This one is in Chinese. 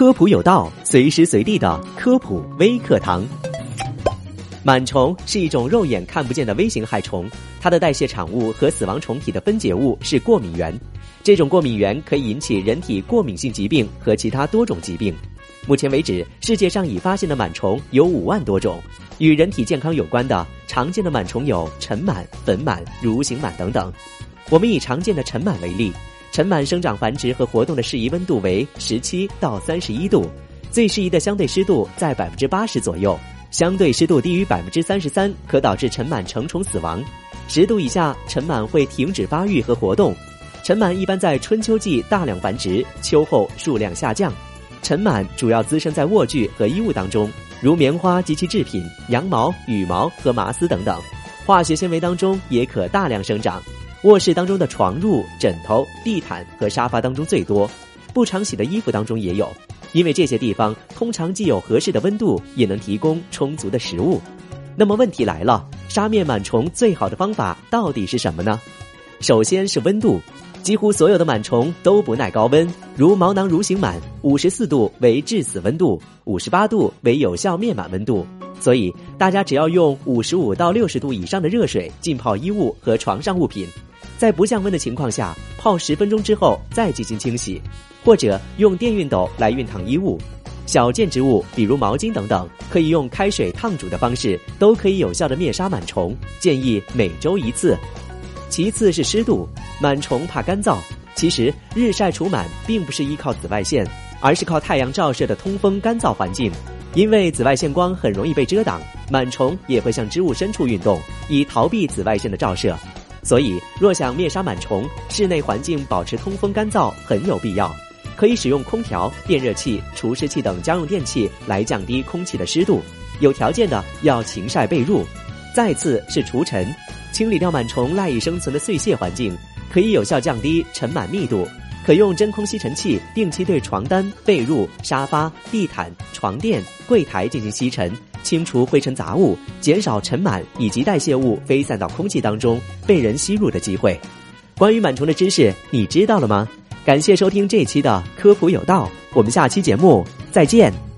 科普有道，随时随地的科普微课堂。螨虫是一种肉眼看不见的微型害虫，它的代谢产物和死亡虫体的分解物是过敏原。这种过敏原可以引起人体过敏性疾病和其他多种疾病。目前为止，世界上已发现的螨虫有五万多种。与人体健康有关的常见的螨虫有尘螨、粉螨、蠕形螨等等。我们以常见的尘螨为例。尘螨生长、繁殖和活动的适宜温度为十七到三十一度，最适宜的相对湿度在百分之八十左右。相对湿度低于百分之三十三，可导致尘螨成虫死亡。十度以下，尘螨会停止发育和活动。尘螨一般在春秋季大量繁殖，秋后数量下降。尘螨主要滋生在卧具和衣物当中，如棉花及其制品、羊毛、羽毛和麻丝等等。化学纤维当中也可大量生长。卧室当中的床褥、枕头、地毯和沙发当中最多，不常洗的衣服当中也有，因为这些地方通常既有合适的温度，也能提供充足的食物。那么问题来了，杀灭螨虫最好的方法到底是什么呢？首先是温度，几乎所有的螨虫都不耐高温，如毛囊蠕形螨，五十四度为致死温度，五十八度为有效灭螨温度。所以大家只要用五十五到六十度以上的热水浸泡衣物和床上物品。在不降温的情况下，泡十分钟之后再进行清洗，或者用电熨斗来熨烫衣物。小件植物，比如毛巾等等，可以用开水烫煮的方式，都可以有效的灭杀螨虫。建议每周一次。其次是湿度，螨虫怕干燥。其实日晒除螨并不是依靠紫外线，而是靠太阳照射的通风干燥环境。因为紫外线光很容易被遮挡，螨虫也会向织物深处运动，以逃避紫外线的照射。所以，若想灭杀螨虫，室内环境保持通风干燥很有必要。可以使用空调、电热器、除湿器等家用电器来降低空气的湿度。有条件的要勤晒被褥。再次是除尘，清理掉螨虫赖以生存的碎屑环境，可以有效降低尘螨密度。可用真空吸尘器定期对床单、被褥、沙发、地毯、床垫、柜台进行吸尘。清除灰尘杂物，减少尘螨以及代谢物飞散到空气当中被人吸入的机会。关于螨虫的知识，你知道了吗？感谢收听这一期的科普有道，我们下期节目再见。